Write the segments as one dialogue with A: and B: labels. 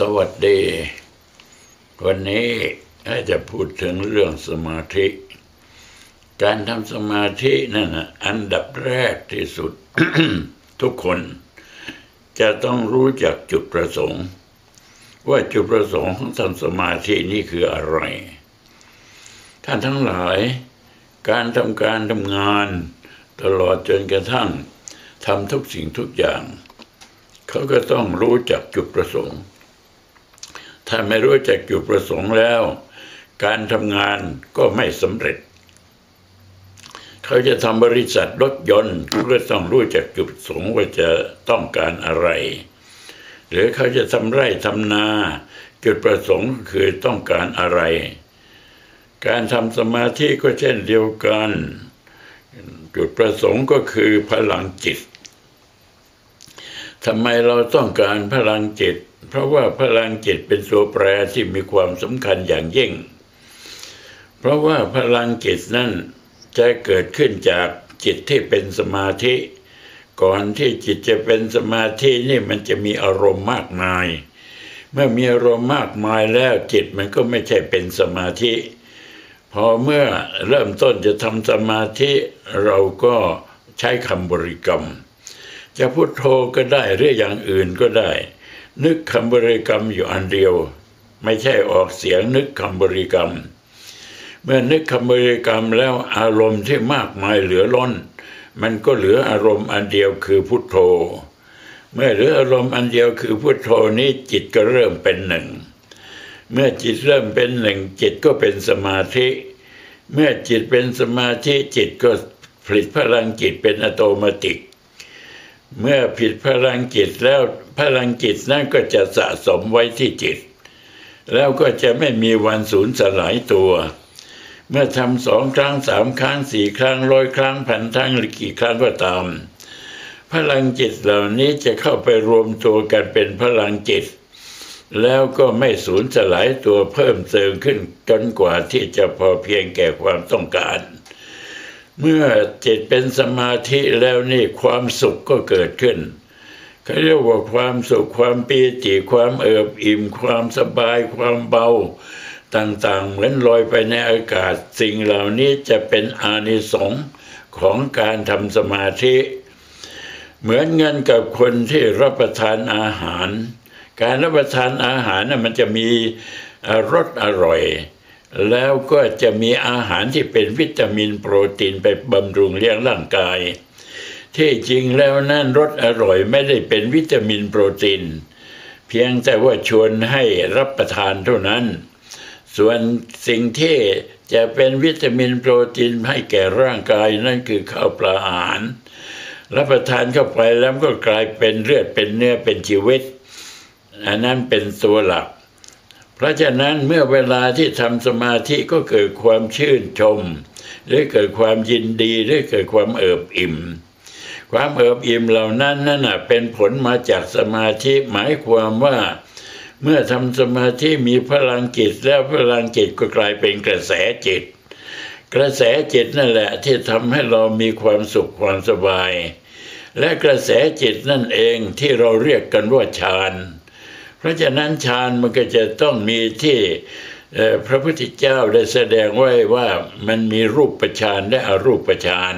A: สวัสดี วันนี้จะพูดถึงเรื่องสมาธิ การทำสมาธินั่นนะอันดับแรกที่สุด ทุกคนจะต้องรู้จักจุดประสงค์ ว่าจุดประสงค์ของทำสมาธินี่คืออะไร ท่านทั้งหลาย การทำการทำงาน ตลอดจนกระทั่งทำทุกสิ่งทุกอย่าง เขาก็ต้องรู้จักจุดประสงค์ ถ้าไม่รู้จักจุดประสงค์แล้ว การทำงานก็ไม่สำเร็จ เขาจะทำบริษัทรถยนต์ก็ต้องรู้จักจุดประสงค์ว่าจะต้องการอะไร หรือเขาจะทำไร่ทำนา จุดประสงค์คือต้องการอะไร การทำสมาธิก็เช่นเดียวกัน จุดประสงค์ก็คือพลังจิต ทำไมเราต้องการพลังจิต เพราะว่าพลังจิตเป็นตัวแปรที่มีความสำคัญอย่างยิ่ง เพราะว่าพลังจิตนั้นจะเกิดขึ้นจากจิตที่เป็นสมาธิ ก่อนที่จิตจะเป็นสมาธินี่มันจะมีอารมณ์มากมาย เมื่อมีอารมณ์มากมายแล้วจิตมันก็ไม่ใช่เป็นสมาธิ พอเมื่อเริ่มต้นจะทำสมาธิเราก็ใช้คำบริกรรม จะพุโทโธก็ได้หรืออย่างอื่นก็ได้ นึกคำบริกรรมอยู่อันเดียว ไม่ใช่ออกเสียงนึกคำบริกรรม เมื่อนึกคำบริกรรมแล้วอารมณ์ที่มากมายเหลือล้น มันก็เหลืออารมณ์อันเดียวคือพุทโธ เมื่อเหลืออารมณ์อันเดียวคือพุทโธนี้จิตก็เริ่มเป็นหนึ่ง เมื่อจิตเริ่มเป็นหนึ่งจิตก็เป็นสมาธิ เมื่อจิตเป็นสมาธิจิตก็ผลิตพลังจิตเป็นอัตโนมัติ เมื่อผิดพลังจิตแล้วพลังจิตนั้นก็จะสะสมไว้ที่จิต แล้วก็จะไม่มีวันสูญสลายตัว เมื่อทำสองครั้งสามครั้งสี่ครั้งร้อยครั้งพันครั้งหรือกี่ครั้งก็ตาม พลังจิตเหล่านี้จะเข้าไปรวมตัวกันเป็นพลังจิต แล้วก็ไม่สูญสลายตัวเพิ่มเติมขึ้นจนกว่าที่จะพอเพียงแก่ความต้องการ เมื่อจิตเป็นสมาธิแล้วนี่ความสุขก็เกิดขึ้นเขาเรียกว่าความสุขความปีติความเอิบอิ่ม ความสบายความเบาต่างๆ เหมือนลอยไปในอากาศ สิ่งเหล่านี้จะเป็นอานิสงส์ของการทำสมาธิ เหมือนเงินกับคนที่รับประทานอาหาร การรับประทานอาหารน่ะมันจะมีรสอร่อย แล้วก็จะมีอาหารที่เป็นวิตามินโปรตีนไปบำรุงเลี้ยงร่างกาย ที่จริงแล้วนั่นรสอร่อยไม่ได้เป็นวิตามินโปรตีน เพียงแต่ว่าชวนให้รับประทานเท่านั้น ส่วนสิ่งที่จะเป็นวิตามินโปรตีนให้แก่ร่างกายนั่นคือข้าวปลาอาหาร รับประทานเข้าไปแล้วก็กลายเป็นเลือดเป็นเนื้อเป็นชีวิต อันนั้นเป็นตัวหลัก เพราะฉะนั้นเมื่อเวลาที่ทำสมาธิก็เกิดความชื่นชม หรือเกิดความยินดีหรือเกิดความเอิบอิ่ม ความเอิบอิ่มเหล่านั้นนั่นเป็นผลมาจากสมาธิหมายความว่า เมื่อทำสมาธิมีพลังจิตแล้วพลังจิตก็กลายเป็นกระแสจิต กระแสจิตนั่นแหละที่ทำให้เรามีความสุขความสบาย และกระแสจิตนั่นเองที่เราเรียกกันว่าฌาน ราะฉะนั้นฌานมันก็จะต้องมีที่พระพุทธเจ้าได้แสดงไว้ว่ามันมีรูปประชานและอรูปประชาน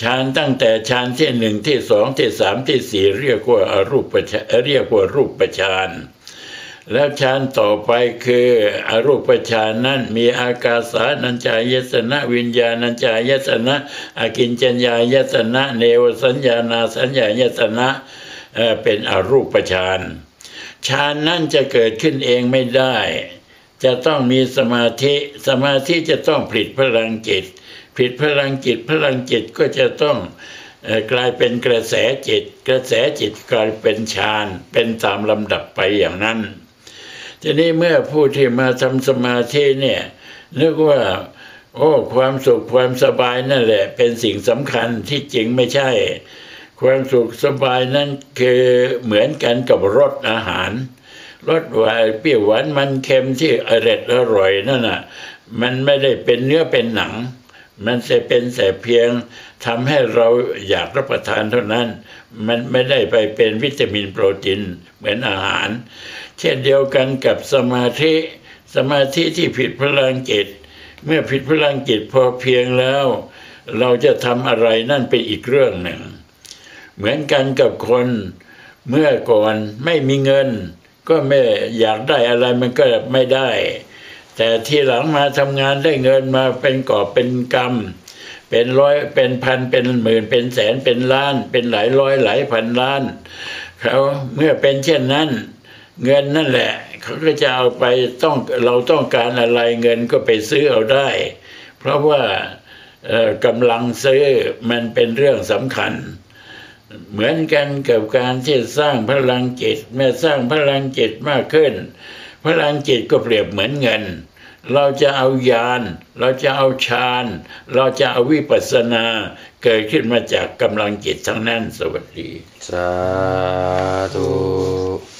A: ฌานตั้งแต่ฌานที่หนึ่งที่สองที่สามที่สี่เรียกว่าอารูปประชานเรียกว่ารูปประชานแล้วฌานต่อไปคืออรูปฌานนั้นมีอากาสานัญจายสนะ วิญญาณัญจายสนะอากินจัญญายสนะ เนวสัญญานาสัญญายสนะเป็นอรูปฌาน ฌานนั่นจะเกิดขึ้นเองไม่ได้ จะต้องมีสมาธิสมาธิจะต้องผลิตพลังจิตผลิตพลังจิตพลังจิตก็จะต้องกลายเป็นกระแสจิต กระแสจิตกลายเป็นฌานเป็นตามลำดับไปอย่างนั้น ทีนี้เมื่อผู้ที่มาทำสมาธิเนี่ยนึกว่า โอ้ความสุขความสบายนั่นแหละ เป็นสิ่งสำคัญที่จริงไม่ใช่ ความสุขสบายนั้นคือเหมือนกันกับรสอาหารรสหวานเปรี้ยวหวานมันเค็มที่อร่อยอร่อยนั่นน่ะ มันไม่ได้เป็นเนื้อเป็นหนัง มันจะเป็นแต่เพียงทำให้เราอยากรับประทานเท่านั้น มันไม่ได้ไปเป็นวิตามินโปรตีนเหมือนอาหาร เช่นเดียวกันกับสมาธิสมาธิที่ผิดพลังจิตเมื่อผิดพลังจิตพอเพียงแล้ว เราจะทำอะไรนั่นเป็นอีกเรื่องหนึ่ง เหมือนกันกับคน เมื่อก่อนไม่มีเงิน ก็ไม่อยากได้อะไรมันก็ไม่ได้ แต่ที่หลังมาทำงานได้เงินมาเป็นกอบเป็นกำเป็นร้อยเป็นพันเป็นหมื่นเป็นแสนเป็นล้าน เป็นหลายร้อยหลายพันล้านเขาเมื่อเป็นเช่นนั้น เงินนั่นแหละ เขาก็จะเอาไปต้องเราต้องการอะไรเงินก็ไปซื้อเอาได้ เพราะว่ากำลังซื้อมันเป็นเรื่องสำคัญ เหมือนกันกับการที่สร้างพลังจิตเมื่อสร้างพลังจิตมากขึ้น พลังจิตก็เปรียบเหมือนเงิน เราจะเอายาน เราจะเอาฌาน เราจะเอาวิปัสสนา เกิดขึ้นมาจากกำลังจิตทั้งนั้นสวัสดี
B: สาธุ